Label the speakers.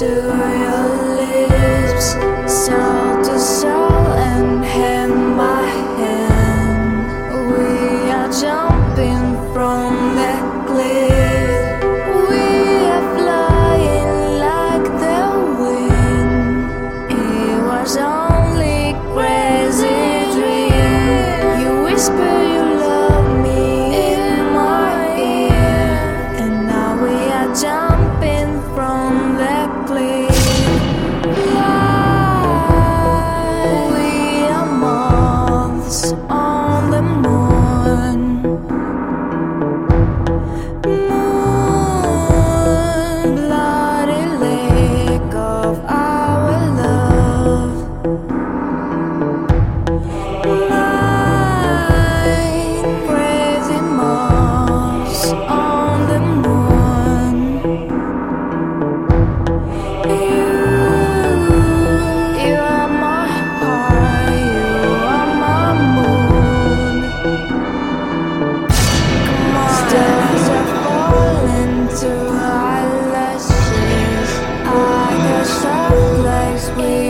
Speaker 1: To your Moon, legs